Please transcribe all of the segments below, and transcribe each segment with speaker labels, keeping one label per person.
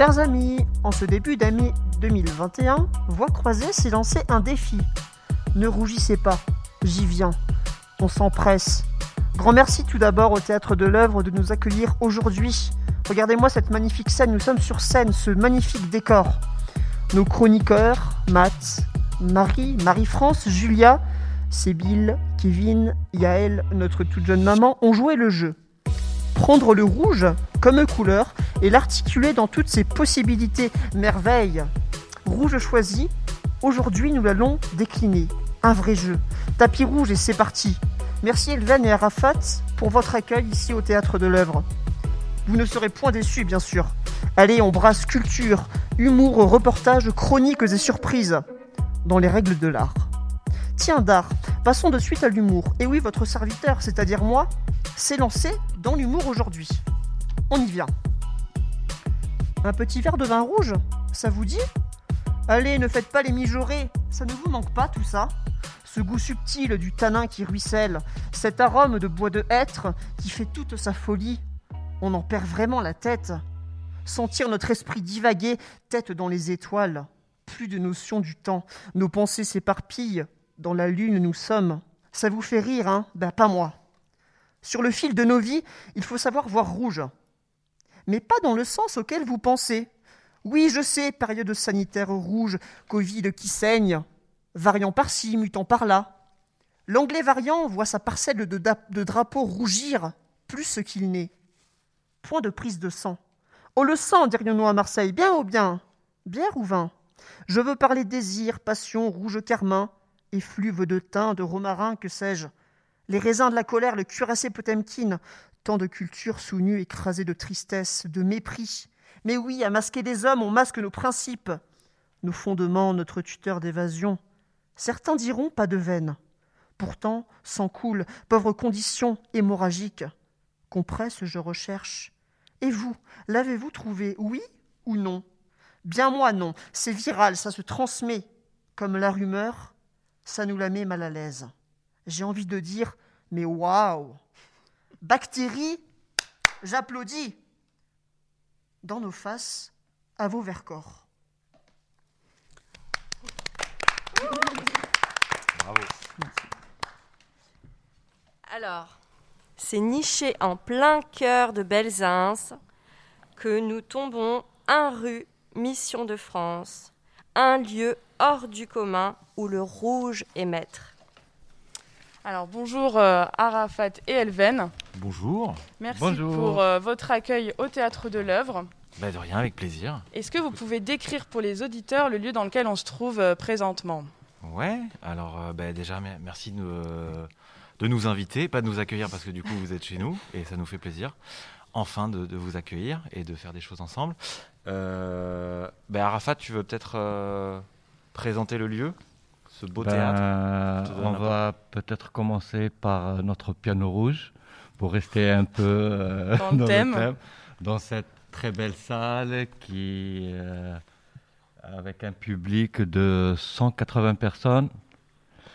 Speaker 1: Chers amis, en ce début d'année 2021, Voix croisée s'est lancé un défi. Ne rougissez pas, j'y viens. On s'empresse. Grand merci tout d'abord au Théâtre de l'œuvre de nous accueillir aujourd'hui. Regardez-moi cette magnifique scène, nous sommes sur scène, ce magnifique décor. Nos chroniqueurs, Matt, Marie, Marie-France, Julia, Sébille, Kevin, Yaël, notre toute jeune maman, ont joué le jeu. Prendre le rouge comme couleur et l'articuler dans toutes ses possibilités. Merveille Rouge choisi, aujourd'hui nous l'allons décliner. Un vrai jeu. Tapis rouge et c'est parti. Merci Elven et Arafat pour votre accueil ici au Théâtre de l'œuvre. Vous ne serez point déçus, bien sûr. Allez, on brasse culture, humour, reportages, chroniques et surprises dans les règles de l'art. Tiens, d'art, passons de suite à l'humour. Et oui, votre serviteur, c'est-à-dire moi, s'est lancé dans l'humour aujourd'hui. On y vient. Un petit verre de vin rouge, ça vous dit? Allez, ne faites pas les mijaurés, ça ne vous manque pas tout ça? Ce goût subtil du tanin qui ruisselle, cet arôme de bois de hêtre qui fait toute sa folie, on en perd vraiment la tête. Sentir notre esprit divaguer, tête dans les étoiles, plus de notion du temps, nos pensées s'éparpillent, dans la lune nous sommes. Ça vous fait rire, hein? Ben pas moi. Sur le fil de nos vies, il faut savoir voir rouge. Mais pas dans le sens auquel vous pensez. Oui, je sais, période sanitaire rouge, Covid qui saigne, variant par-ci, mutant par-là. L'anglais variant voit sa parcelle de, drapeau rougir plus qu'il n'est. Point de prise de sang. Oh, le sang, dirions-nous à Marseille, bien ou bien? Bière ou vin? Je veux parler désir, passion, rouge carmin, effluve de thym, de romarin, que sais-je Les raisins de la colère, le cuirassé Potemkin, tant de cultures sous nues écrasées de tristesse, de mépris. Mais oui, à masquer des hommes, on masque nos principes, nos fondements, notre tuteur d'évasion. Certains diront pas de veine. Pourtant, s'en coule, pauvre condition hémorragique. Compresse, je recherche. Et vous, l'avez-vous trouvé, oui ou non? Bien moi, non. C'est viral, ça se transmet. Comme la rumeur, ça nous la met mal à l'aise. J'ai envie de dire, mais waouh Bactéries, j'applaudis. Dans nos faces, à vos verres-corps.
Speaker 2: Bravo.
Speaker 3: Alors, c'est niché en plein cœur de Belzins que nous tombons un rue Mission de France, un lieu hors du commun où le rouge est maître.
Speaker 4: Alors bonjour euh, Arafat et Elven.
Speaker 2: Bonjour.
Speaker 4: Merci
Speaker 2: Bonjour.
Speaker 4: pour euh, votre accueil au Théâtre de l'œuvre.
Speaker 2: Bah, de rien, avec plaisir.
Speaker 4: Est-ce que vous pouvez décrire pour les auditeurs le lieu dans lequel on se trouve euh, présentement?
Speaker 2: Ouais, alors euh, bah, déjà, mer- merci de nous, euh, de nous inviter, pas de nous accueillir parce que du coup vous êtes chez nous et ça nous fait plaisir. Enfin de, de vous accueillir et de faire des choses ensemble. Euh, bah, Arafat, tu veux peut-être euh, présenter le lieu, ce beau
Speaker 5: Ben,
Speaker 2: théâtre
Speaker 5: on va peut-être commencer par euh, notre piano rouge pour rester un peu euh,
Speaker 4: Dans le thème.
Speaker 5: dans cette très belle salle qui euh, avec un public de 180 personnes.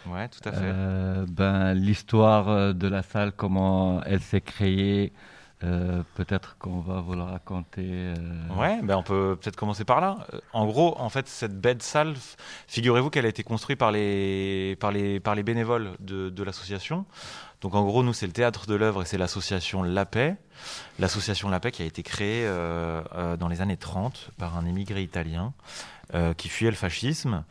Speaker 2: Ouais, tout à fait.
Speaker 5: Euh, ben, l'histoire de la salle, comment elle s'est créée, euh, peut-être qu'on va vous la raconter. euh,
Speaker 2: Ouais, ben on peut peut-être commencer par là. Euh, En gros, en fait, cette belle salle, figurez-vous qu'elle a été construite par les, par les, par les bénévoles de, de l'association. Donc en gros, nous, c'est le théâtre de l'œuvre et c'est l'association La Paix. L'association La Paix qui a été créée euh, dans les années 30 par un émigré italien qui fuyait le fascisme.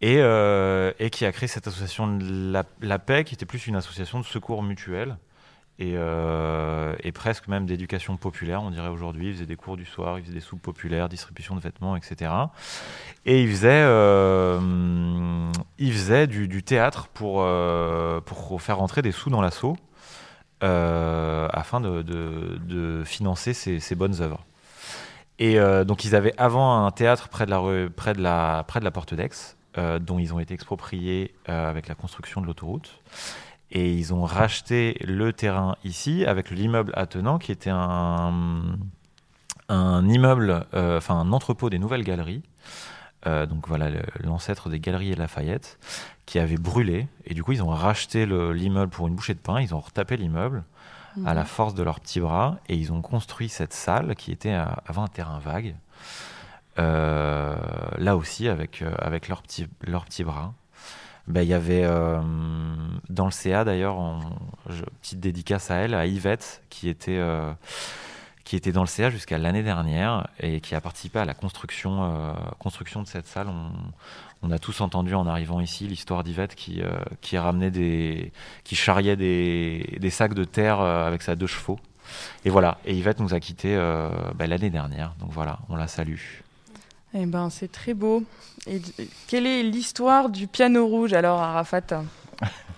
Speaker 2: Et, et qui a créé cette association La, La Paix, qui était plus une association de secours mutuel et, euh, et presque même d'éducation populaire, on dirait aujourd'hui. Il faisait des cours du soir, il faisait des soupes populaires, distribution de vêtements, etc. Et il faisait, euh, il faisait du, théâtre pour, euh, pour faire rentrer des sous dans l'assaut afin de, de- financer ces, bonnes œuvres. Et donc ils avaient avant un théâtre près de la, près de la, près de la porte d'Aix, dont ils ont été expropriés avec la construction de l'autoroute. Et ils ont racheté le terrain ici avec l'immeuble attenant qui était un, un immeuble, euh, enfin un entrepôt des nouvelles galeries. euh, donc voilà l'ancêtre des Galeries et Lafayette, qui avait brûlé. Et du coup, ils ont racheté le- l'immeuble pour une bouchée de pain. Ils ont retapé l'immeuble à la force de leurs petits bras et ils ont construit cette salle qui était à- avant un terrain vague. Euh, là aussi avec, avec leurs petits, leurs petits bras. Ben, Il y avait dans le CA d'ailleurs, petite dédicace à elle, à Yvette, qui était, euh, qui était dans le CA jusqu'à l'année dernière et qui a participé à la construction, euh, construction de cette salle. On, on a tous entendu en arrivant ici l'histoire d'Yvette qui, euh, qui ramenait des, qui charriait des, des sacs de terre euh, avec sa deux chevaux. Et voilà, et Yvette nous a quittés euh, ben, l'année dernière, donc voilà, on la salue.
Speaker 4: Eh ben, c'est très beau. Et quelle est l'histoire du piano rouge alors, Arafat?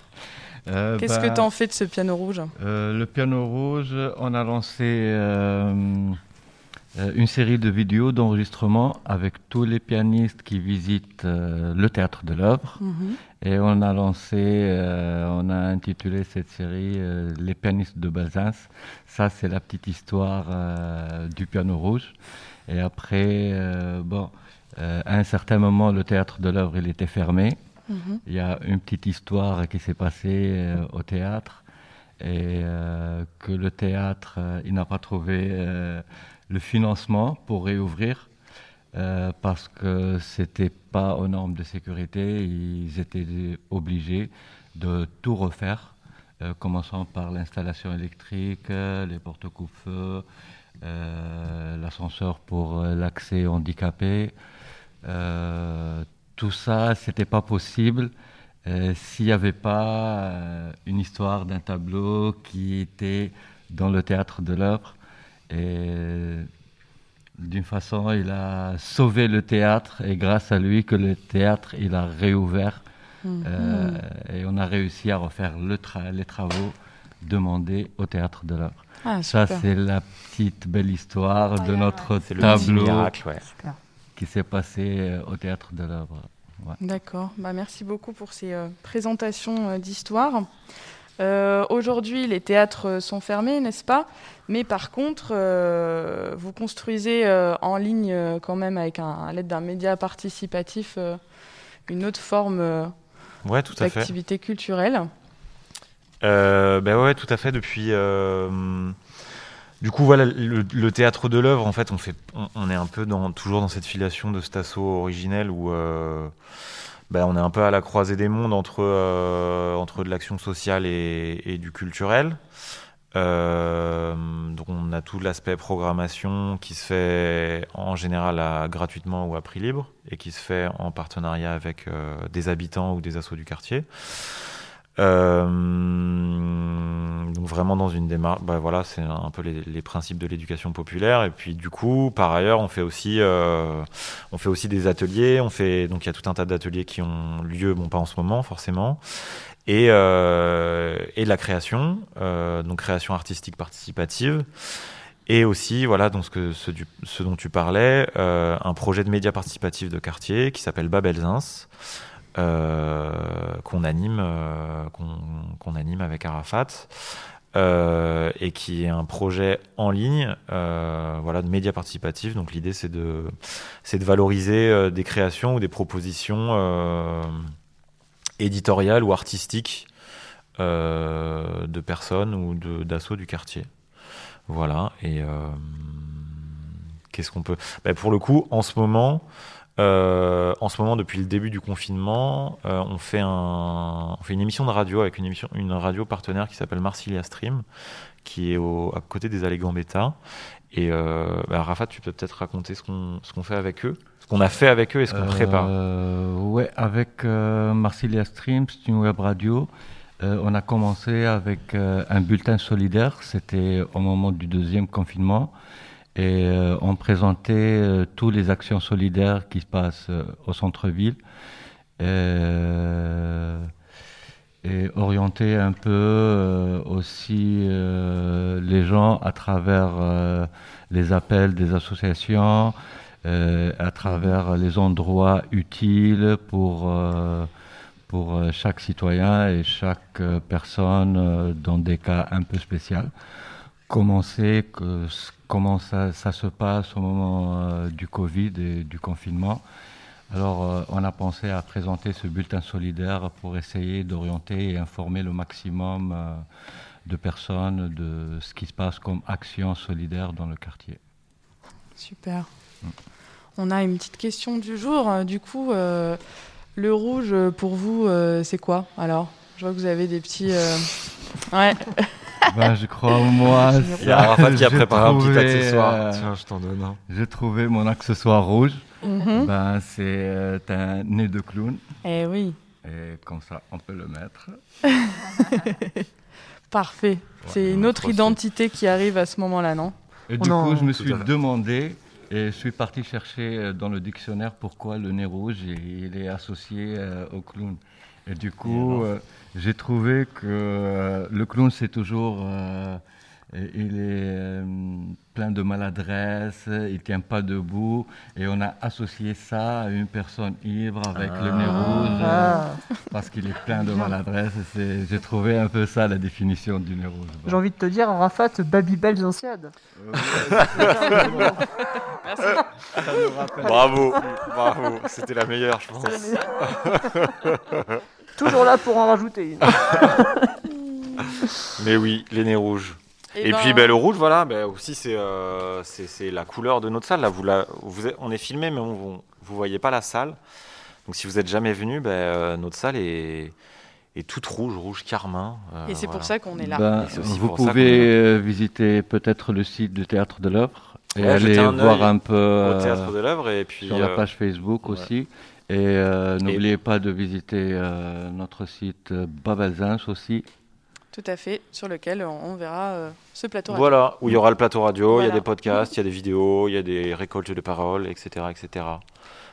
Speaker 5: Euh,
Speaker 4: Qu'est-ce
Speaker 5: bah,
Speaker 4: que tu en fais de ce piano rouge
Speaker 5: euh, Le piano rouge, on a lancé euh, une série de vidéos d'enregistrement avec tous les pianistes qui visitent le théâtre de l'œuvre.
Speaker 4: Mhm.
Speaker 5: Et on a lancé, on a intitulé cette série Les pianistes de Bazins. Ça, c'est la petite histoire du piano rouge. Et après, bon, à un certain moment, le théâtre de l'œuvre, il était fermé. Il y a une petite histoire qui s'est passée euh, au théâtre et euh, que le théâtre, euh, il n'a pas trouvé le financement pour réouvrir parce que c'était pas aux normes de sécurité. Ils étaient obligés de tout refaire, commençant par l'installation électrique, les portes coupe-feu, l'ascenseur pour l'accès handicapé. Euh, tout ça, c'était pas possible euh, s'il n'y avait pas euh, une histoire d'un tableau qui était dans le théâtre de l'œuvre. Et d'une façon, il a sauvé le théâtre et grâce à lui que le théâtre, il a réouvert
Speaker 4: Mhm.
Speaker 5: euh, et on a réussi à refaire le tra- les travaux demandés au théâtre de l'œuvre.
Speaker 4: Ah,
Speaker 5: Ça, c'est la petite belle histoire de
Speaker 3: Incroyable.
Speaker 5: notre
Speaker 2: C'est le petit
Speaker 5: tableau
Speaker 2: miracle, ouais.
Speaker 5: Qui s'est passé euh, au théâtre de l'œuvre.
Speaker 4: D'accord. Bah, merci beaucoup pour ces euh, présentations euh, d'histoire. Euh, Aujourd'hui, les théâtres sont fermés, n'est-ce pas? Mais par contre, euh, vous construisez euh, en ligne euh, quand même avec un, à l'aide d'un média participatif euh, une autre forme euh,
Speaker 2: Ouais,
Speaker 4: d'activité culturelle.
Speaker 2: Euh, ben ouais, tout à fait. Depuis, euh, du coup, voilà, le, théâtre de l'œuvre, en fait, on fait, on, est un peu toujours dans cette filiation de Stasso originel où, euh, ben, on est un peu à la croisée des mondes entre, euh, entre de l'action sociale et, du culturel. Euh, donc on a tout l'aspect programmation qui se fait en général gratuitement ou à prix libre et qui se fait en partenariat avec des habitants ou des assos du quartier. Vraiment dans une démarche, bah voilà, c'est un peu les, principes de l'éducation populaire. Et puis du coup, par ailleurs, on fait aussi, euh, on fait aussi des ateliers. On fait donc il y a tout un tas d'ateliers qui ont lieu, bon pas en ce moment forcément, et euh, et de la création, euh, donc création artistique participative. Et aussi, voilà, donc ce, que, ce, dont tu parlais, un projet de média participatif de quartier qui s'appelle Babelzins, qu'on anime, qu'on anime avec Arafat, euh, et qui est un projet en ligne, euh, voilà, de médias participatifs. Donc l'idée c'est de c'est de valoriser euh, des créations ou des propositions euh, éditoriales ou artistiques euh, de personnes ou d'assauts du quartier. Voilà. Et euh, qu'est-ce qu'on peut Ben, Pour le coup, en ce moment. Euh, en ce moment, depuis le début du confinement, euh, on, fait un, on fait une émission de radio avec une, émission, une radio partenaire qui s'appelle Marsilia Stream, qui est au, à côté des Allées Gambetta. Et euh, bah, Rafa, tu peux peut-être raconter ce qu'on fait avec eux, ce qu'on a fait avec eux et ce qu'on prépare.
Speaker 5: Euh, ouais, avec Marsilia Stream, c'est une web radio. On a commencé avec un bulletin solidaire, c'était au moment du deuxième confinement. Et euh, on présentait euh, toutes les actions solidaires qui se passent euh, au centre-ville. Euh, et orienter un peu euh, aussi les gens à travers les appels des associations, à travers les endroits utiles pour, pour chaque citoyen et chaque personne dans des cas un peu spéciaux. Comment c'est que comment ça, ça se passe au moment euh, du Covid et du confinement. Alors, euh, on a pensé à présenter ce bulletin solidaire pour essayer d'orienter et informer le maximum euh, de personnes de ce qui se passe comme action solidaire dans le quartier.
Speaker 4: Super. On a une petite question du jour. Du coup, euh, le rouge, pour vous, euh, c'est quoi alors? Je vois que vous avez des petits. euh, Ouais.
Speaker 5: Ben, je crois, moi,
Speaker 2: Il y a Arafat qui a préparé un petit
Speaker 5: trouvé,
Speaker 2: accessoire.
Speaker 5: euh,
Speaker 2: Tiens, je t'en donne un.
Speaker 5: J'ai trouvé mon accessoire rouge. Ben, c'est euh, un nez de clown.
Speaker 4: Eh oui,
Speaker 5: Et comme ça, on peut le mettre.
Speaker 4: parfait. C'est une autre identité qui arrive à ce moment-là, non?
Speaker 5: Et du
Speaker 1: non.
Speaker 5: coup, je me suis demandé et je suis parti chercher euh, dans le dictionnaire pourquoi le nez rouge il est associé euh, au clown. Et du coup, euh, j'ai trouvé que euh, le clown, c'est toujours. euh, il est euh, plein de maladresse, il tient pas debout, et on a associé ça à une personne ivre avec le nez rouge, euh,
Speaker 1: Ah,
Speaker 5: parce qu'il est plein de maladresse. J'ai trouvé un peu ça la définition du nez rouge.
Speaker 1: J'ai envie de te dire, Arafat, Babybel Anciade.
Speaker 2: Bravo, bravo. C'était la meilleure, je pense.
Speaker 1: Toujours là pour en rajouter une.
Speaker 2: Mais oui, les nez rouges.
Speaker 4: Eh
Speaker 2: Et
Speaker 4: ben,
Speaker 2: puis ben, le rouge, voilà, ben, aussi c'est euh, c'est- la couleur de notre salle. Là, vous la, vous êtes- on est filmé, mais on, vous, voyez pas la salle. Donc si vous êtes jamais venu, ben, euh, notre salle est, est toute rouge, rouge carmin. euh,
Speaker 4: Et c'est pour ça qu'on est là.
Speaker 5: Ben, vous pouvez visiter peut-être le site du Théâtre de l'œuvre et
Speaker 2: Ouais,
Speaker 5: aller
Speaker 2: un
Speaker 5: voir un peu
Speaker 2: Au théâtre de l'œuvre et puis
Speaker 5: sur la page Facebook
Speaker 2: ouais.
Speaker 5: aussi. Et euh, n'oubliez pas de visiter euh, notre site euh, Babelzins aussi.
Speaker 4: Tout à fait, sur lequel on on verra euh, ce plateau. radio.
Speaker 2: voilà où il y aura le plateau radio, il y a des podcasts, il y a des vidéos, il y a des récoltes de paroles, etc., etc.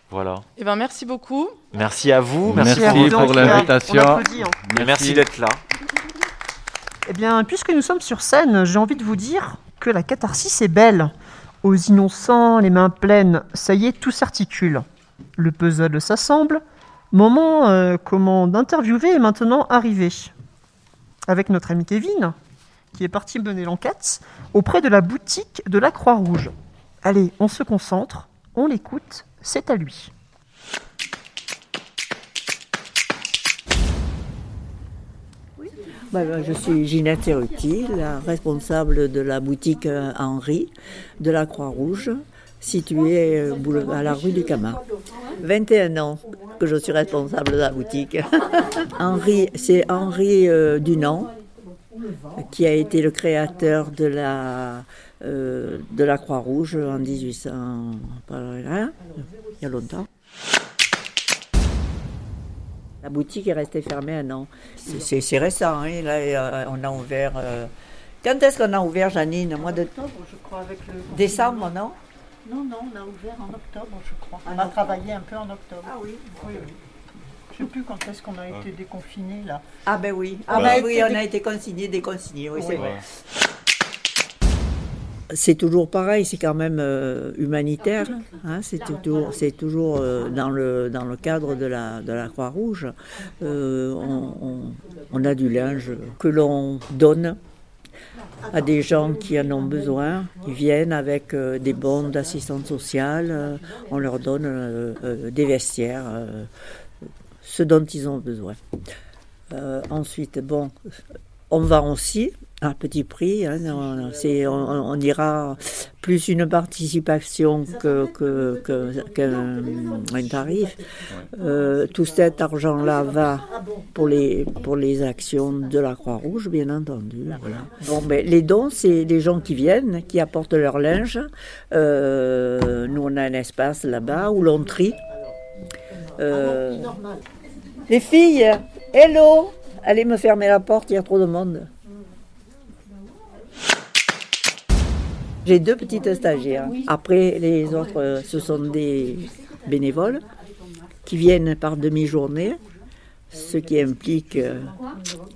Speaker 2: Voilà.
Speaker 4: Eh ben, merci beaucoup.
Speaker 2: Merci à vous,
Speaker 5: Merci
Speaker 2: merci,
Speaker 1: à vous,
Speaker 5: pour l'invitation.
Speaker 1: Hein.
Speaker 2: Et merci d'être là.
Speaker 1: Eh bien, puisque nous sommes sur scène, j'ai envie de vous dire que la catharsis est belle. Aux innocents, les mains pleines, ça y est, tout s'articule. Le puzzle s'assemble. Moment euh, comment d'interviewer est maintenant arrivé. Avec notre ami Kevin, qui est parti mener l'enquête auprès de la boutique de la Croix-Rouge. Allez, on se concentre, on l'écoute, c'est à lui.
Speaker 6: Bah, bah, je suis Ginette responsable de la boutique euh, Henri de la Croix-Rouge, située euh, à la rue du Camas. 21 ans que je suis responsable de la boutique. Henri, c'est Henri euh, Dunant qui a été le créateur de la, euh, de la Croix-Rouge en 1800, par là, il y a longtemps. La boutique est restée fermée un an. C'est- récent, hein, là, euh, on a ouvert. euh, Quand est-ce qu'on a ouvert, Janine? Mois de
Speaker 7: je crois, avec le...
Speaker 6: décembre, non?
Speaker 7: Non, non, on a ouvert en octobre, je crois. On a travaillé un peu en octobre. Ah oui Oui, oui. Je ne sais plus quand est-ce qu'on a été déconfiné, là.
Speaker 6: Ah ben oui. Ah
Speaker 7: On
Speaker 6: ben
Speaker 7: a
Speaker 6: oui,
Speaker 7: été
Speaker 6: on a été consigné, déconsigné, oui, c'est vrai. C'est toujours pareil, c'est quand même euh, humanitaire. hein, c'est toujours, c'est toujours euh, dans, le, dans le cadre de la, de la Croix-Rouge. Euh, on, on- on a du linge que l'on donne à des gens qui en ont besoin. Ils viennent avec euh, des bons d'assistance sociale. euh, on leur donne euh, des vestiaires, ce dont ils ont besoin. Ensuite, bon, on vend aussi à petit prix. hein, on, c'est- on, on ira plus une participation que, que, que- qu'un un tarif. Euh, tout cet argent-là va pour les, pour les actions de la Croix-Rouge, bien entendu. Voilà. Bon, ben, les dons, c'est les gens qui viennent, qui apportent leur linge. Euh, nous, on a un espace là-bas où l'on trie. Euh, les filles, hello Allez me fermer la porte, il y a trop de monde. J'ai deux petites stagiaires. Après, les autres, euh, ce sont des bénévoles qui viennent par demi-journée, ce qui implique euh,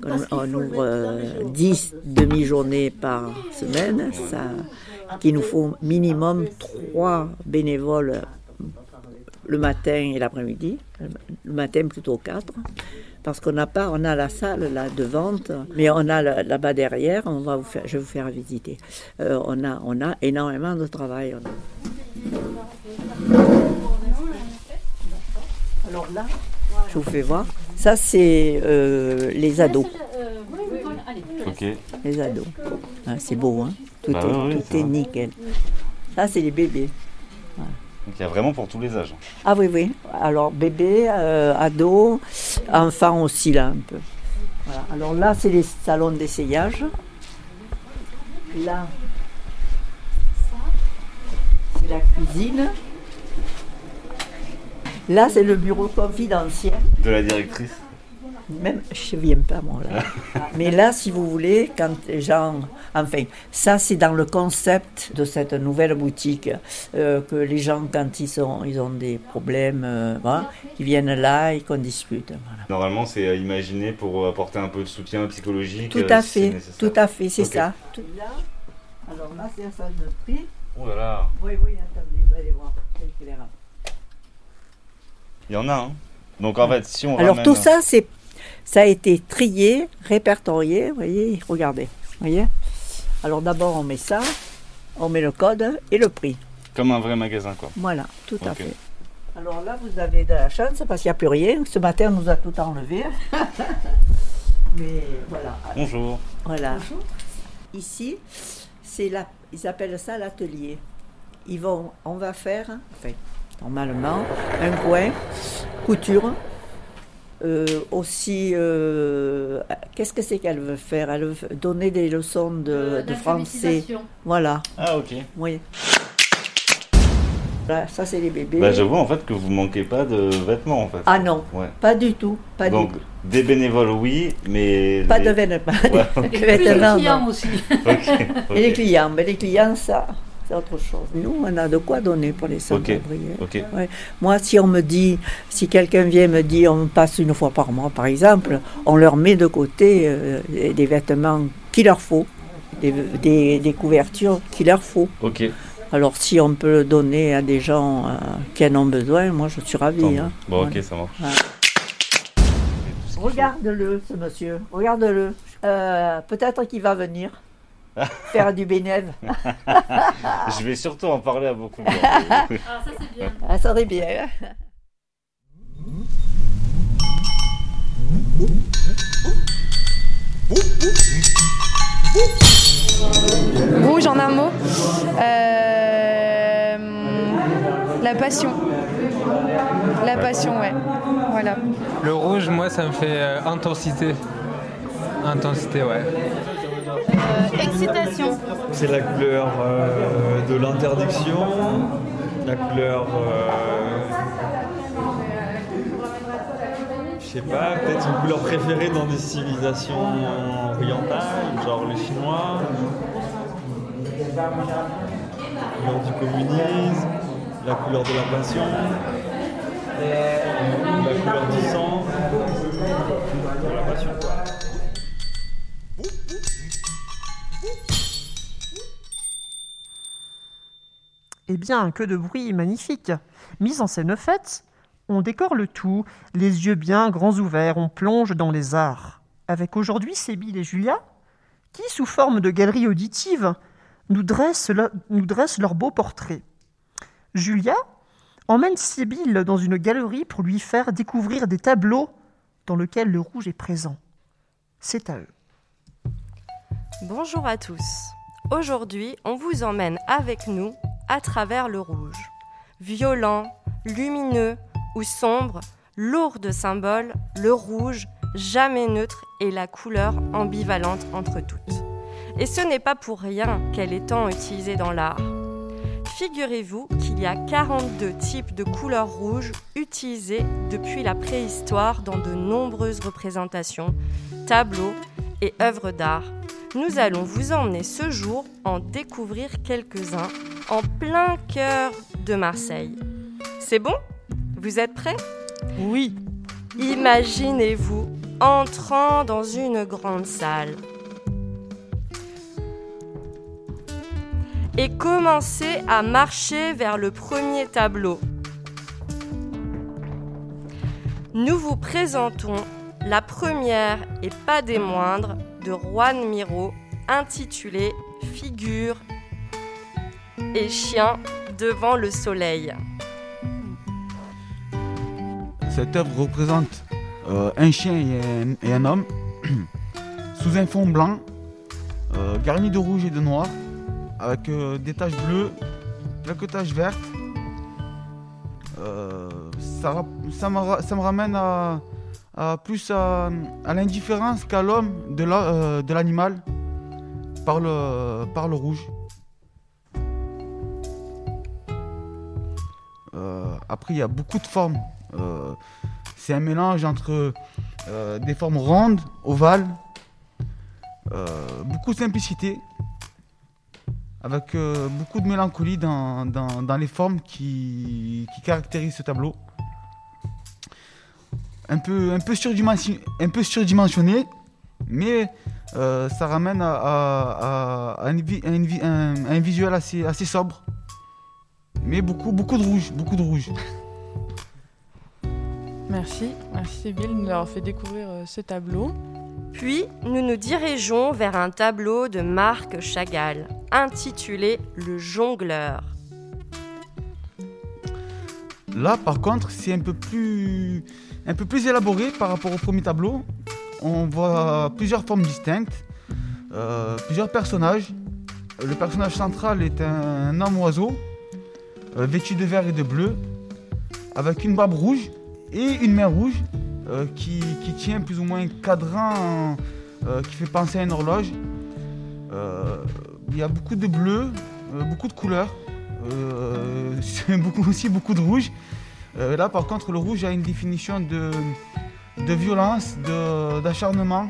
Speaker 6: qu'on on ouvre euh, 10 demi-journées par semaine, ça, qu'il nous faut minimum trois bénévoles le matin et l'après-midi, le matin plutôt quatre, parce qu'on n'a pas, on a la salle là de vente, mais on a là-bas derrière, on va vous faire, je vais vous faire visiter. Euh, on a, on a énormément de travail. Alors là, je vous fais voir. Ça, c'est euh, les ados. Les ados. Ah, c'est beau, hein Tout,
Speaker 8: Bah
Speaker 6: est,
Speaker 8: ouais,
Speaker 6: tout est nickel. Ça, c'est les bébés.
Speaker 8: Donc il y a vraiment pour tous les âges.
Speaker 6: Ah oui, oui. Alors, bébé, euh, ado, enfant aussi, là, un peu. Voilà. Alors là, c'est les salons d'essayage. Là, c'est la cuisine. Là, c'est le bureau confidentiel.
Speaker 8: De la directrice.
Speaker 6: Même, je ne viens pas, moi, là. Mais là, si vous voulez, quand les gens... Enfin, ça, c'est dans le concept de cette nouvelle boutique, euh, que les gens, quand ils, sont, ils ont des problèmes, euh, voilà, ils viennent là et qu'on discute. voilà.
Speaker 8: Normalement, c'est euh, imaginé pour apporter un peu de soutien psychologique.
Speaker 6: Tout
Speaker 8: euh,
Speaker 6: à fait, tout à fait, c'est ça. Tout là, alors là, c'est la salle de prix.
Speaker 8: Oh là là,
Speaker 6: Oui, oui, attendez, vous allez voir.
Speaker 8: il y en a, hein. Donc en fait, si on
Speaker 6: Alors
Speaker 8: ramène-
Speaker 6: tout ça, c'est, ça a été trié, répertorié, vous voyez, regardez, vous voyez. Alors d'abord on met ça, on met le code et le prix.
Speaker 8: Comme un vrai magasin, quoi.
Speaker 6: Voilà, tout à fait. Alors là, vous avez de la chance parce qu'il n'y a plus rien. Ce matin, on nous a tout enlevé. Mais voilà.
Speaker 8: Bonjour.
Speaker 6: Voilà. Ici, c'est la, ils appellent ça l'atelier. Ils vont, on va faire, enfin, normalement, un coin, couture. Euh, aussi, euh, qu'est-ce que c'est qu'elle veut faire? Elle veut donner des leçons de, de français. Voilà,
Speaker 8: Ah ok.
Speaker 6: oui. Voilà, ça c'est les bébés.
Speaker 8: Bah j'avoue en fait que vous manquez pas de vêtements en fait.
Speaker 6: ah non,
Speaker 8: Ouais.
Speaker 6: pas du tout, pas
Speaker 8: Donc
Speaker 6: du tout.
Speaker 8: des bénévoles oui, mais
Speaker 6: Pas
Speaker 8: les-
Speaker 6: de vêtements.
Speaker 8: Ouais,
Speaker 6: des
Speaker 8: ok.
Speaker 6: vêtements, non.
Speaker 7: aussi.
Speaker 6: Et les clients, mais les clients, ça, c'est autre chose. Nous, on a de quoi donner pour les sans-abri. Moi, si on me dit, si quelqu'un vient me dire, on passe une fois par mois, par exemple, on leur met de côté euh, des vêtements qu'il leur faut, des, des- des couvertures qu'il leur faut.
Speaker 8: Ok.
Speaker 6: Alors, si on peut le donner à des gens euh, qui en ont besoin, moi, je suis ravie. hein.
Speaker 8: Bon
Speaker 6: Voilà.
Speaker 8: ok ça marche.
Speaker 6: Regarde-le, ce monsieur. Regarde-le. Euh, Peut-être qu'il va venir faire du bénéfice.
Speaker 8: Je vais surtout en parler à beaucoup de gens.
Speaker 6: Ah, ça serait bien.
Speaker 9: Rouge en un mot. Euh, la passion. La passion, ouais. Voilà.
Speaker 10: Le rouge, moi, ça me fait euh, intensité. Intensité, ouais.
Speaker 9: Excitation.
Speaker 11: C'est la couleur euh, de l'interdiction, la couleur. euh, je sais pas, peut-être une couleur préférée dans des civilisations orientales, genre les Chinois. La couleur du communisme, la couleur de la passion, la couleur du sang, de la passion.
Speaker 1: Bien, que de bruit magnifique Mise en scène faite, on décore le tout, les yeux bien grands ouverts, on plonge dans les arts. Avec aujourd'hui Sébille et Julia, qui, sous forme de galerie auditive, nous dressent, le- nous dressent. Julia emmène Sébille dans une galerie pour lui faire découvrir des tableaux dans lesquels le rouge est présent. C'est à eux.
Speaker 3: Bonjour à tous. Aujourd'hui, on vous emmène avec nous à travers le rouge. Violent, lumineux ou sombre, lourd de symboles, le rouge, jamais neutre, est la couleur ambivalente entre toutes. Et ce n'est pas pour rien qu'elle est tant utilisée dans l'art. Figurez-vous qu'il y a 42 types de couleurs rouges utilisées depuis la préhistoire dans de nombreuses représentations, tableaux et œuvres d'art. Nous allons vous emmener ce jour en découvrir quelques-uns en plein cœur de Marseille. C'est bon? Vous êtes prêts?
Speaker 1: Oui.
Speaker 3: Imaginez-vous entrant dans une grande salle. Et commencez à marcher vers le premier tableau. Nous vous présentons la première et pas des moindres de Juan Miro intitulée Figure et chien devant le soleil.
Speaker 12: Cette œuvre représente euh, un chien et un, homme sous un fond blanc euh, garni de rouge et de noir avec euh, des taches bleues, quelques taches vertes. Ça, ça me ramène à, plus à, l'indifférence qu'à l'homme de la- de l'animal par le rouge. Après, il y a beaucoup de formes. Euh, c'est un mélange entre euh, des formes rondes, ovales, euh, beaucoup de simplicité, avec beaucoup de mélancolie dans, les formes qui, caractérisent ce tableau. Un peu, un peu, surdimensionné, mais ça ramène à, un- visuel assez sobre. Mais beaucoup, beaucoup de rouge, beaucoup de rouge.
Speaker 4: Merci, merci Sybille de nous avoir fait découvrir euh, ce tableau.
Speaker 3: Puis, nous nous dirigeons vers un tableau de Marc Chagall, intitulé Le jongleur.
Speaker 12: Là, par contre, c'est un peu plus, un peu plus élaboré par rapport au premier tableau. On voit plusieurs formes distinctes, euh, plusieurs personnages. Le personnage central est un, homme oiseau, euh, vêtu de vert et de bleu, avec une barbe rouge et une main rouge euh, qui, tient plus ou moins un cadran euh, qui fait penser à une horloge. Il y a beaucoup de bleu, beaucoup de couleurs. C'est beaucoup aussi beaucoup de rouge. Là, par contre, le rouge a une définition de, de violence, de- d'acharnement.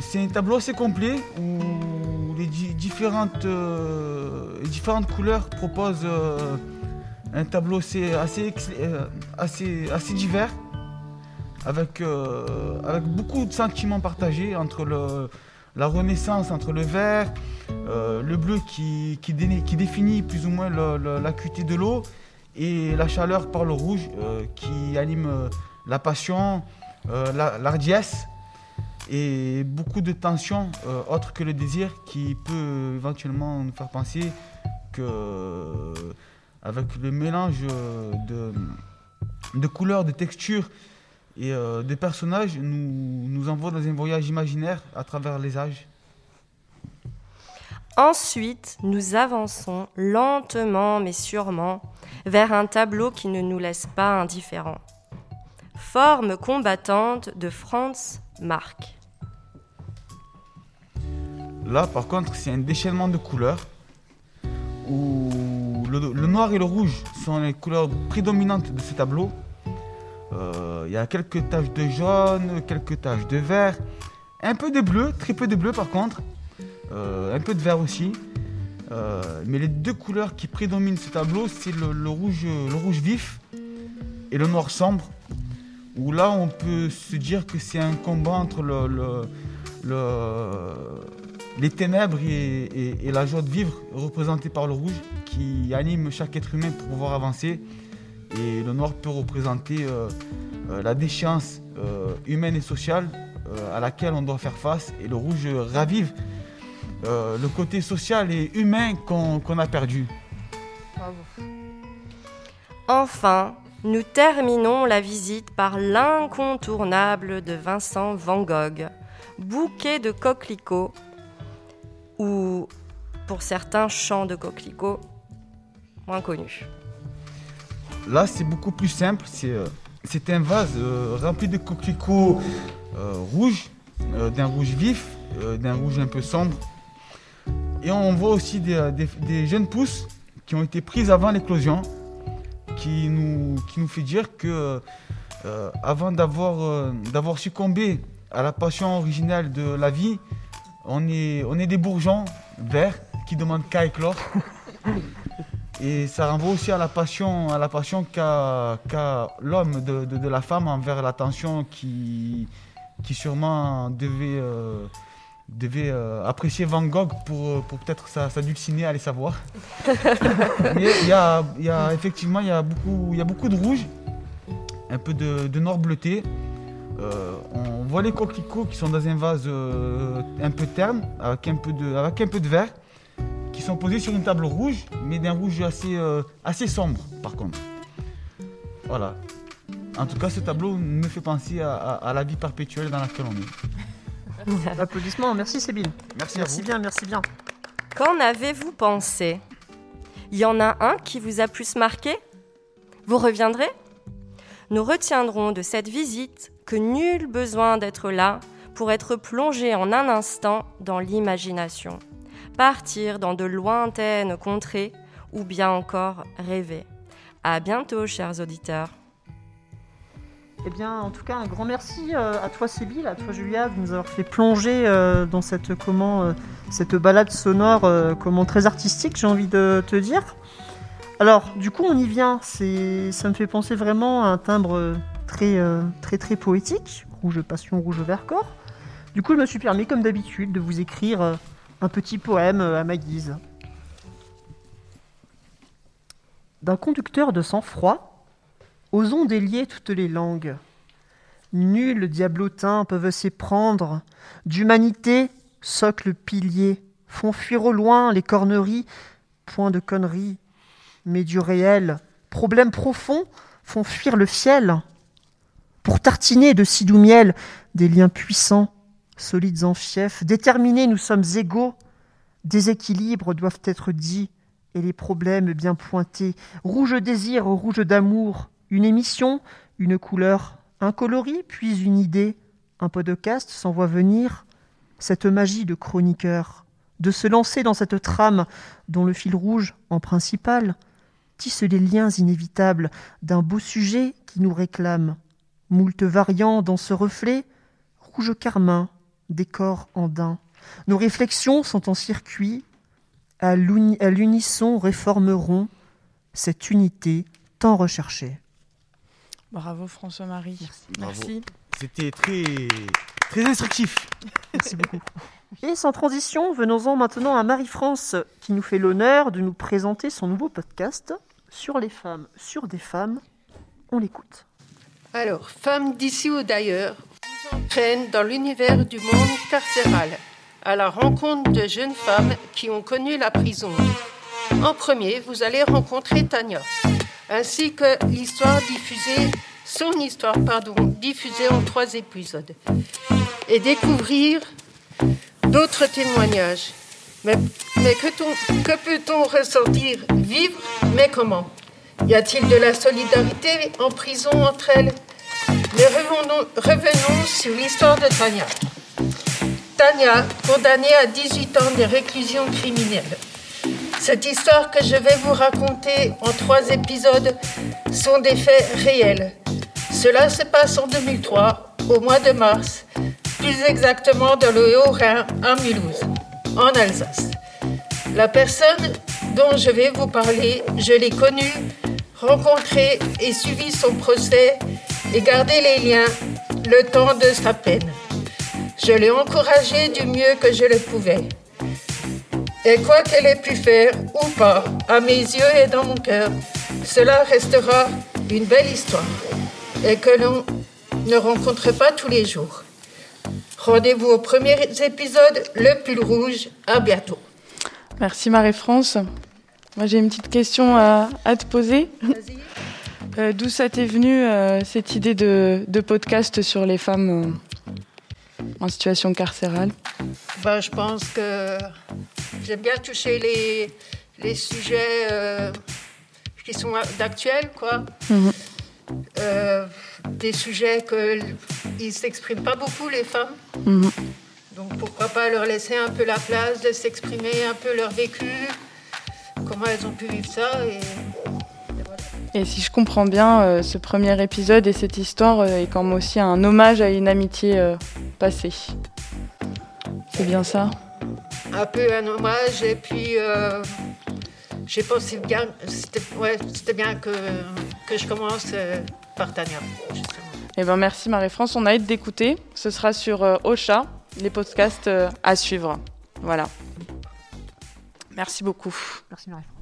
Speaker 12: C'est un tableau assez complet les di- différentes, euh, les différentes couleurs proposent euh, un tableau assez, euh, divers, avec, beaucoup de sentiments partagés entre la renaissance, entre le vert, le bleu qui, qui, dé- qui définit plus ou moins l'acuité de l'eau, et la chaleur par le rouge qui anime la passion, la- l'ardiesse et beaucoup de tensions euh, autres que le désir qui peut éventuellement nous faire penser que euh, avec le mélange de, de couleurs, de textures et euh, de personnages nous, nous envoie dans un voyage imaginaire à travers les âges.
Speaker 3: Ensuite, nous avançons lentement mais sûrement vers un tableau qui ne nous laisse pas indifférents. Forme combattante de Franz Marc.
Speaker 12: Là, par contre, c'est un déchaînement de couleurs où le, noir et le rouge sont les couleurs prédominantes de ce tableau. Euh, Il y a quelques taches de jaune, quelques taches de vert, un peu de bleu, très peu de bleu par contre, euh, un peu de vert aussi. Euh, mais les deux couleurs qui prédominent ce tableau, c'est le rouge vif et le noir sombre. Où là, on peut se dire que c'est un combat entre le, le- le- les ténèbres et, la joie de vivre représentée par le rouge qui anime chaque être humain pour pouvoir avancer. Et le noir peut représenter euh, euh, la déchéance euh, humaine et sociale à laquelle on doit faire face. Et le rouge ravive le côté social et humain qu'on qu'on a perdu.
Speaker 3: Enfin, nous terminons la visite par l'incontournable de Vincent Van Gogh, bouquet de coquelicots, ou pour certains champs de coquelicots, moins connus.
Speaker 12: Là, c'est beaucoup plus simple. C'est euh, un vase euh, rempli de coquelicots euh, rouges, d'un rouge vif, d'un rouge un peu sombre. Et on voit aussi des jeunes pousses qui ont été prises avant l'éclosion, qui nous, qui nous fait dire que euh, avant d'avoir euh, d'avoir succombé à la passion originale de la vie, on est, on est des bourgeons verts qui demandent qu'à éclore. Et ça renvoie aussi à la passion, à la passion qu'a l'homme de, de- de la femme envers l'attention qui, qui sûrement devait, euh, devait euh, apprécier Van Gogh pour, pour peut-être sa, sa dulcinée, allez savoir. Mais il y a, y a- effectivement il y a, beaucoup, y a beaucoup de rouge, un peu de, de noir bleuté. Euh, on voit les coquelicots qui sont dans un vase euh, un peu terne, avec un peu de, avec un peu de vert, qui sont posés sur une table rouge, mais d'un rouge assez, euh, assez sombre par contre. Voilà. En tout cas, ce tableau me fait penser à, à- à la vie perpétuelle dans laquelle on est.
Speaker 1: Applaudissements, merci Sébille.
Speaker 12: Merci à
Speaker 1: Merci
Speaker 12: vous.
Speaker 1: bien, merci bien.
Speaker 3: Qu'en avez-vous pensé? Il y en a un qui vous a plus marqué? Vous reviendrez? Nous retiendrons de cette visite que nul besoin d'être là pour être plongé en un instant dans l'imagination, partir dans de lointaines contrées ou bien encore rêver. À bientôt, chers auditeurs.
Speaker 1: Eh bien, en tout cas, un grand merci euh, à toi, Sébille, à toi, Julia, de nous avoir fait plonger euh, dans cette, comment, euh, cette balade sonore comment, très artistique, j'ai envie de te dire. Alors, du coup, on y vient. Ça me fait penser vraiment à un timbre très, très, très poétique. Rouge passion, rouge vert corps. Du coup, je me suis permis, comme d'habitude, de vous écrire un petit poème à ma guise. D'un conducteur de sang-froid, osons délier toutes les langues. Nul diablotin peuvent s'éprendre. D'humanité, socle pilier, font fuir au loin les corneries, point de conneries, mais du réel, problème profond, font fuir le fiel. Pour tartiner de sidou miel des liens puissants, solides en fief, déterminés nous sommes égaux, déséquilibres doivent être dits, et les problèmes bien pointés, rouge désir, rouge d'amour, une émission, une couleur, un coloris, puis une idée, un podcast s'envoie venir, cette magie de chroniqueur, de se lancer dans cette trame dont le fil rouge, en principal, tisse les liens inévitables d'un beau sujet qui nous réclame. Moult variants dans ce reflet, rouge carmin, décor andin. Nos réflexions sont en circuit, à l'unisson réformeront cette unité tant recherchée.
Speaker 4: Bravo François-Marie. Merci.
Speaker 12: C'était très, très instructif.
Speaker 1: Merci beaucoup. Et sans transition, venons-en maintenant à Marie-France, qui nous fait l'honneur de nous présenter son nouveau podcast sur les femmes, sur des femmes. On l'écoute.
Speaker 13: Alors, femmes d'ici ou d'ailleurs, vous entraîne dans l'univers du monde carcéral, à la rencontre de jeunes femmes qui ont connu la prison. En premier, vous allez rencontrer Tania, ainsi que l'histoire diffusée, son histoire, pardon, diffusée en trois épisodes, et découvrir d'autres témoignages. Mais, mais que, t'on- que peut-on ressentir Vivre, mais comment? Y a-t-il de la solidarité en prison entre elles? Mais revenons sur l'histoire de Tania. Tania, condamnée à 18 ans de réclusion criminelle. Cette histoire que je vais vous raconter en trois épisodes sont des faits réels. Cela se passe en 2003, au mois de mars, plus exactement dans le Haut-Rhin, à Mulhouse, en Alsace. La personne dont je vais vous parler, je l'ai connue, rencontrée et suivi son procès et gardé les liens le temps de sa peine. Je l'ai encouragée du mieux que je le pouvais. Et quoi qu'elle ait pu faire ou pas, à mes yeux et dans mon cœur, cela restera une belle histoire et que l'on ne rencontre pas tous les jours. Rendez-vous au premier épisode, Le Pull Rouge. À bientôt.
Speaker 4: Merci Marie-France. Moi j'ai une petite question à, à te poser. Euh, D'où ça t'est venu euh, cette idée de, de podcast sur les femmes euh, en situation carcérale
Speaker 13: Ben, je pense que j'aime bien toucher les, les sujets euh, qui sont d'actuels, quoi.
Speaker 4: Mhm.
Speaker 13: Euh, des sujets que ils s'expriment pas beaucoup les femmes.
Speaker 4: Mhm.
Speaker 13: Donc pourquoi pas leur laisser un peu la place de s'exprimer, un peu leur vécu, comment elles ont pu vivre ça et
Speaker 4: Et si je comprends bien, euh, ce premier épisode et cette histoire est comme aussi un hommage à une amitié euh, passée. C'est bien ça
Speaker 13: un peu un hommage et puis euh, j'ai pensé bien, c'était ouais, c'était bien que, que je commence euh, par Tania. justement.
Speaker 4: Eh ben merci Marie-France, on a hâte d'écouter. Ce sera sur euh, Ocha, les podcasts euh, à suivre. Voilà. Merci beaucoup.
Speaker 1: Merci Marie-France.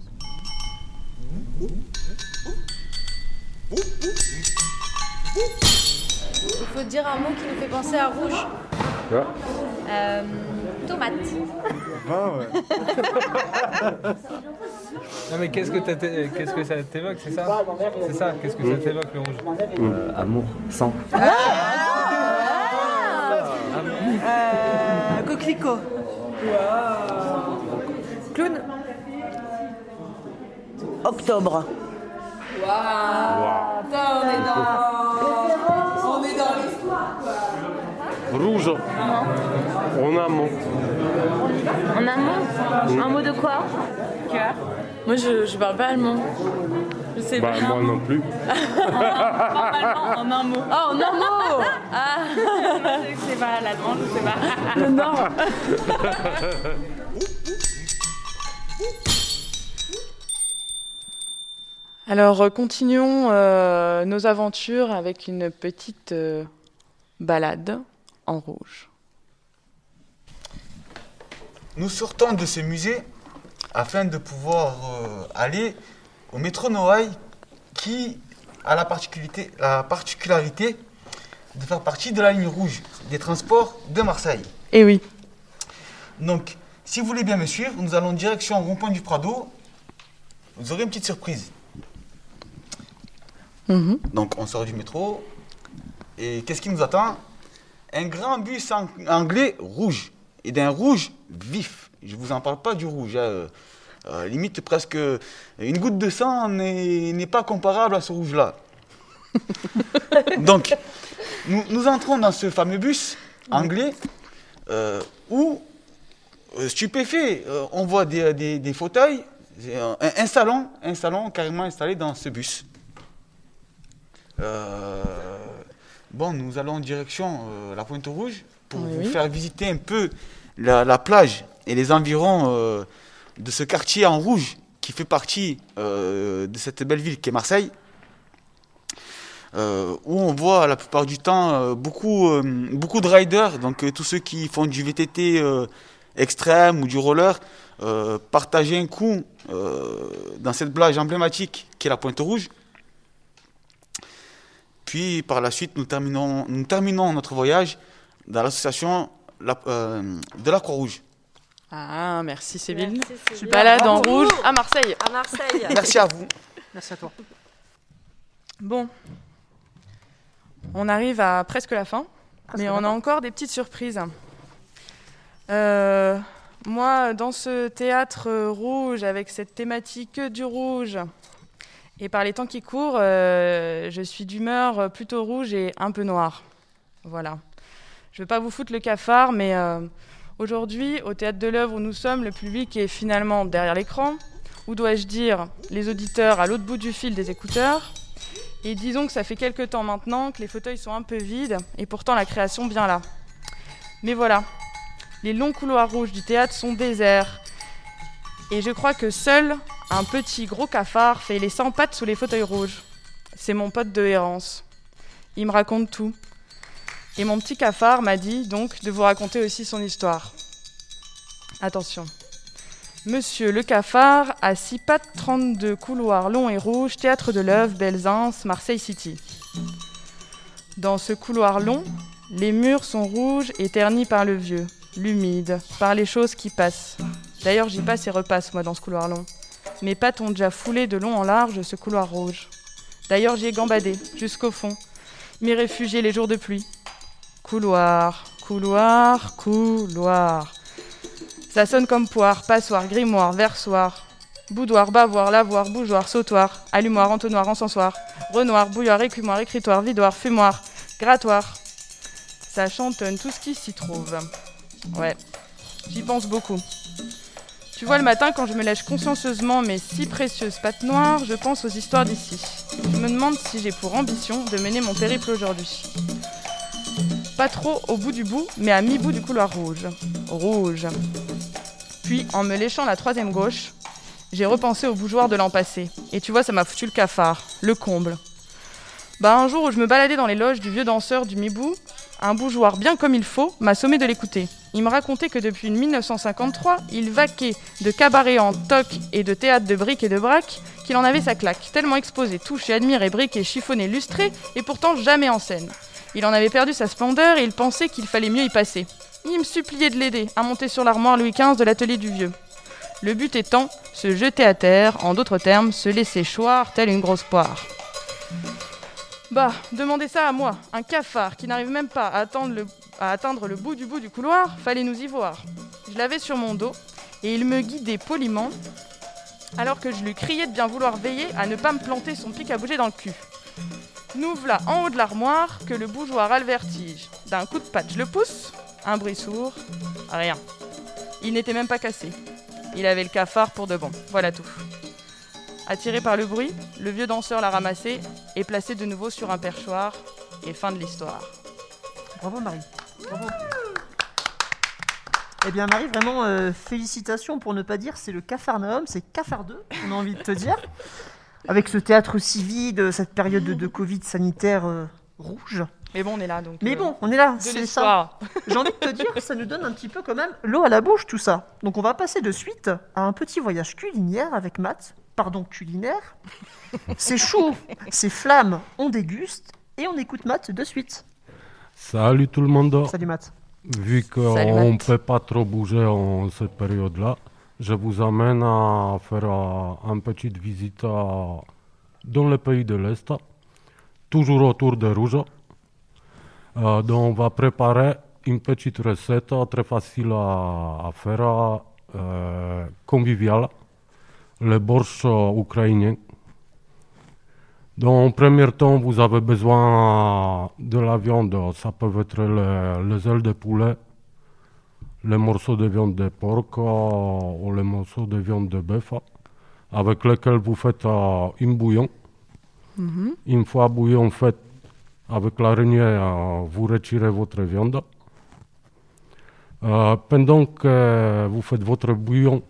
Speaker 14: Il faut dire un mot qui nous fait penser à rouge.
Speaker 15: Quoi
Speaker 14: Euh, Tomate.
Speaker 15: 20, ouais.
Speaker 10: Non mais qu'est-ce que, t'as- qu'est-ce que ça t'évoque, c'est ça C'est ça, qu'est-ce que ça t'évoque le rouge
Speaker 16: Euh, amour, sang.
Speaker 1: Euh, coquelicot. Clown. Octobre.
Speaker 14: Waouh Putain,
Speaker 15: Rouge. En amont.
Speaker 17: En amont Un mot de quoi
Speaker 4: Cœur. Moi, je, je parle pas allemand. Je sais
Speaker 15: Bah,
Speaker 4: pas.
Speaker 15: moi non plus.
Speaker 4: en un mot. Oh, en un mot Ah C'est pas l'allemand, je sais pas. Le nord. Alors, euh, continuons euh, nos aventures avec une petite euh, balade en rouge.
Speaker 12: Nous sortons de ce musée afin de pouvoir euh, aller au métro Noailles qui a la particularité, la particularité de faire partie de la ligne rouge des transports de Marseille.
Speaker 4: Eh oui.
Speaker 12: Donc, si vous voulez bien me suivre, nous allons direction rond-point du Prado. Vous aurez une petite surprise.
Speaker 4: Mhm.
Speaker 12: Donc, on sort du métro. Et qu'est-ce qui nous attend? Un grand bus ang- anglais rouge. Et d'un rouge vif. Je ne vous en parle pas du rouge. hein, euh, euh, limite, presque une goutte de sang n'est pas comparable à ce rouge-là. Donc, nous, nous entrons dans ce fameux bus anglais euh, où, euh, stupéfait, euh, on voit des, des- des fauteuils, euh, un, un salon, un salon carrément installé dans ce bus. Bon, nous allons en direction euh, la Pointe Rouge pour
Speaker 4: Oui,
Speaker 12: vous faire visiter un peu la, la plage et les environs euh, de ce quartier en rouge qui fait partie euh, de cette belle ville qui est Marseille. euh, où on voit la plupart du temps beaucoup, beaucoup de riders, donc tous ceux qui font du VTT extrême ou du roller, partager un coup dans cette plage emblématique qui est la Pointe Rouge. Puis par la suite, nous terminons, nous terminons notre voyage dans l'association la- euh, de la Croix-Rouge.
Speaker 4: Ah, merci Sébille.
Speaker 3: Merci, Sébille.
Speaker 4: Balade en rouge à Marseille.
Speaker 3: À Marseille.
Speaker 12: Merci à vous.
Speaker 1: Merci à toi.
Speaker 4: Bon. On arrive à presque la fin,
Speaker 1: Presque
Speaker 4: mais on a encore des petites surprises. Euh, moi, dans ce théâtre rouge, avec cette thématique du rouge, et par les temps qui courent, euh, je suis d'humeur euh, plutôt rouge et un peu noire. Voilà. Je ne veux pas vous foutre le cafard, mais euh, aujourd'hui, au théâtre de l'œuvre où nous sommes, le public est finalement derrière l'écran, ou dois-je dire, les auditeurs à l'autre bout du fil des écouteurs. Et disons que ça fait quelques temps maintenant que les fauteuils sont un peu vides, et pourtant la création bien là. Mais voilà, les longs couloirs rouges du théâtre sont déserts. Et je crois que seul un petit gros cafard fait les 100 pattes sous les fauteuils rouges. C'est mon pote de errance. Il me raconte tout. Et mon petit cafard m'a dit donc de vous raconter aussi son histoire. Attention. Monsieur le cafard à 6 pattes 32 couloirs longs et rouges, théâtre de l'œuvre, Belzins, Marseille City. Dans ce couloir long, les murs sont rouges et ternis par le vieux, l'humide, par les choses qui passent. D'ailleurs, j'y passe et repasse, moi, dans ce couloir long. Mes pattes ont déjà foulé de long en large ce couloir rouge. D'ailleurs, j'y ai gambadé, jusqu'au fond, m'y réfugier les jours de pluie. Couloir, couloir, couloir. Ça sonne comme poire, passoire, grimoire, versoir. Boudoir, bavoir, lavoir, bougeoir, sautoir, allumoir, entonnoir, encensoir, renoir, bouilloire, écumoire, écritoire, vidoir, fumoir, grattoir. Ça chantonne tout ce qui s'y trouve. Ouais, j'y pense beaucoup. Tu vois, le matin, quand je me lèche consciencieusement mes si précieuses pattes noires, je pense aux histoires d'ici. Je me demande si j'ai pour ambition de mener mon périple aujourd'hui. Pas trop au bout du bout, mais à mi-bout du couloir rouge. Rouge. Puis, en me léchant la troisième gauche, j'ai repensé au bougeoir de l'an passé. Et tu vois, ça m'a foutu le cafard, le comble. Bah, un jour où je me baladais dans les loges du vieux danseur du Mibou, un bougeoir bien comme il faut m'a sommé de l'écouter. Il me racontait que depuis 1953, il vaquait de cabaret en toc et de théâtre de briques et de braques, qu'il en avait sa claque, tellement exposé, touché, admiré, briqué, chiffonné, lustré, et pourtant jamais en scène. Il en avait perdu sa splendeur et il pensait qu'il fallait mieux y passer. Il me suppliait de l'aider à monter sur l'armoire Louis XV de l'atelier du vieux. Le but étant se jeter à terre, en d'autres termes, se laisser choir telle une grosse poire. Bah, demandez ça à moi, un cafard qui n'arrive même pas à atteindre, le, bout du bout du couloir, fallait nous y voir. Je l'avais sur mon dos et il me guidait poliment alors que je lui criais de bien vouloir veiller à ne pas me planter son pic à bouger dans le cul. Nous voilà en haut de l'armoire que le bougeoir a le vertige. D'un coup de patte, je le pousse, un bruit sourd, rien. Il n'était même pas cassé. Il avait le cafard pour de bon, voilà tout. Attiré par le bruit, le vieux danseur l'a ramassé et placé de nouveau sur un perchoir. Et fin de l'histoire.
Speaker 1: Bravo Marie. Bravo. Eh bien Marie, vraiment euh, félicitations pour ne pas dire c'est le Capharnaüm, c'est Cafard 2, on a envie de te dire. Avec ce théâtre si vide, cette période de, de Covid sanitaire euh, rouge.
Speaker 4: Mais bon, on est là donc.
Speaker 1: Mais
Speaker 4: euh,
Speaker 1: bon, on est là, c'est ça. J'ai envie de te dire, ça nous donne un petit peu quand même l'eau à la bouche tout ça. Donc on va passer de suite à un petit voyage culinaire avec Matt. Pardon, culinaire. C'est chaud, c'est flamme, on déguste et on écoute Matt de suite.
Speaker 15: Salut tout le monde.
Speaker 1: Salut Matt.
Speaker 15: Vu qu'on ne peut pas trop bouger en cette période-là, je vous amène à faire euh, une petite visite dans le pays de l'Est, toujours autour de rouge. Euh, donc on va préparer une petite recette très facile à, à faire, euh, conviviale, le borscht euh, ukrainien. Donc, en premier temps, vous avez besoin de la viande. Ça peut être le- les ailes de poulet, les morceaux de viande de porc euh, ou les morceaux de viande de bœuf, avec lesquels vous faites euh, une bouillon.
Speaker 4: Mhm.
Speaker 15: Une fois bouillon fait, avec l'araignée, euh, vous retirez votre viande. Euh, pendant que vous faites votre bouillon,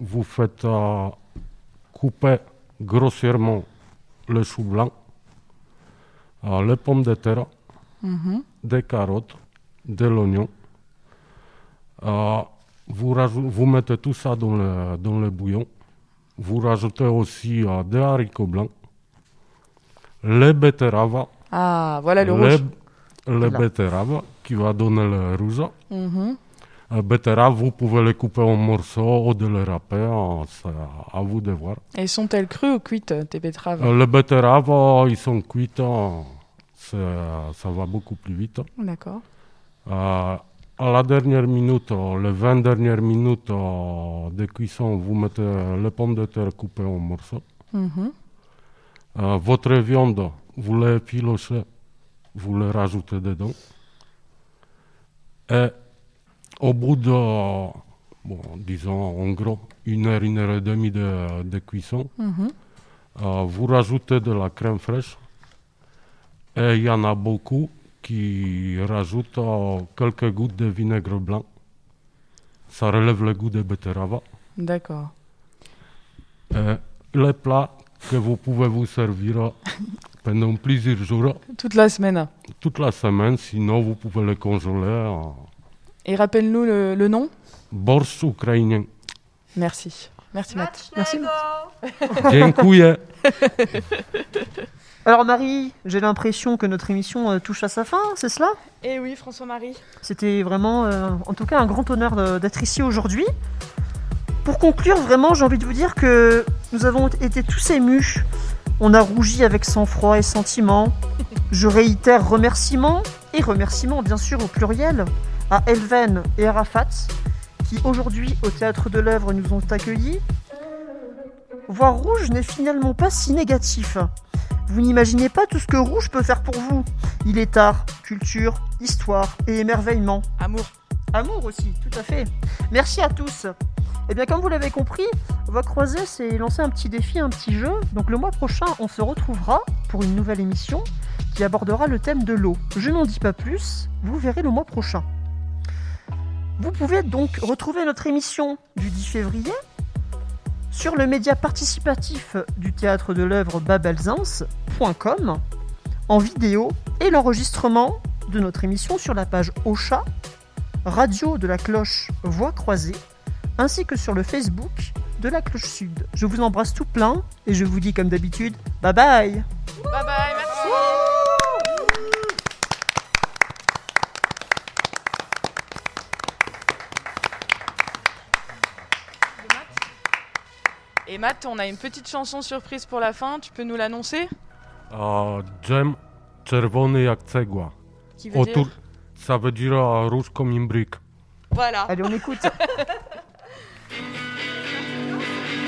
Speaker 15: vous faites euh, couper grossièrement le chou blanc, euh, les pommes de terre,
Speaker 4: Mhm.
Speaker 15: des carottes, de l'oignon. Euh, vous, mettez tout ça dans le, dans le bouillon. Vous rajoutez aussi des haricots blancs, les betteraves,
Speaker 4: Ah, voilà le
Speaker 15: les,
Speaker 4: rouge.
Speaker 15: les
Speaker 4: Voilà.
Speaker 15: betteraves qui va donner le rouge.
Speaker 4: Mhm.
Speaker 15: Euh, betteraves, vous pouvez les couper en morceaux ou de les râper, euh, c'est à vous de voir.
Speaker 4: Et sont-elles crues ou cuites, tes betteraves
Speaker 15: Euh, les betteraves, euh, ils sont cuites, euh, c'est- ça va beaucoup plus vite.
Speaker 4: D'accord.
Speaker 15: Euh, à la dernière minute, euh, les 20 dernières minutes euh, de cuisson, vous mettez les pommes de terre coupées en morceaux.
Speaker 4: Mhm.
Speaker 15: Euh, votre viande, vous les filochez, vous les rajoutez dedans. Et au bout de, bon, disons en gros, une heure, une heure et demie de, de cuisson,
Speaker 4: Mhm.
Speaker 15: euh, vous rajoutez de la crème fraîche. Et il y en a beaucoup qui rajoutent euh, quelques gouttes de vinaigre blanc. Ça relève le goût des betteraves.
Speaker 4: D'accord.
Speaker 15: Et les plats que vous pouvez vous servir pendant plusieurs jours,
Speaker 4: Toute la semaine.
Speaker 15: toute la semaine, sinon vous pouvez les congeler. euh,
Speaker 4: Et rappelle-nous le, le nom
Speaker 15: borscht ukrainien.
Speaker 4: Merci. Merci Matt.
Speaker 1: Merci.
Speaker 15: Dziękuję.
Speaker 1: Alors Marie, j'ai l'impression que notre émission euh, touche à sa fin, c'est cela?
Speaker 4: Eh oui, François-Marie.
Speaker 1: C'était vraiment, euh, en tout cas, un grand honneur d'être ici aujourd'hui. Pour conclure, vraiment, j'ai envie de vous dire que nous avons été tous émus. On a rougi avec sang-froid et sentiment. Je réitère remerciements, et remerciements bien sûr au pluriel, à Elven et Arafat, qui aujourd'hui au Théâtre de l'œuvre nous ont accueillis. Voir rouge n'est finalement pas si négatif. Vous n'imaginez pas tout ce que rouge peut faire pour vous. Il est art, culture, histoire et émerveillement.
Speaker 4: Amour.
Speaker 1: Amour aussi, tout à fait. Merci à tous. Et bien comme vous l'avez compris, Voix Croisée s'est lancé un petit défi, un petit jeu. Donc le mois prochain, on se retrouvera pour une nouvelle émission qui abordera le thème de l'eau. Je n'en dis pas plus, vous verrez le mois prochain. Vous pouvez donc retrouver notre émission du 10 février sur le média participatif du théâtre de l'œuvre babelzins.com en vidéo et l'enregistrement de notre émission sur la page Ocha, Radio de la Cloche Voix Croisée, ainsi que sur le Facebook de la Cloche Sud. Je vous embrasse tout plein et je vous dis comme d'habitude, bye bye
Speaker 4: Bye bye, merci. Et Matt, on a une petite chanson surprise pour la fin, tu peux nous l'annoncer?
Speaker 15: A, Gem czerwony jak cegła.
Speaker 4: Qui veut dire?
Speaker 15: Ça veut dire euh, rouge comme une brique.
Speaker 4: Voilà.
Speaker 1: Allez, on écoute.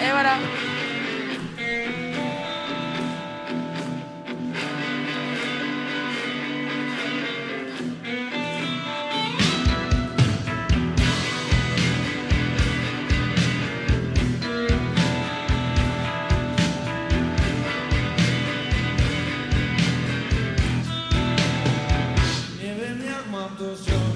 Speaker 4: Et voilà. santos yo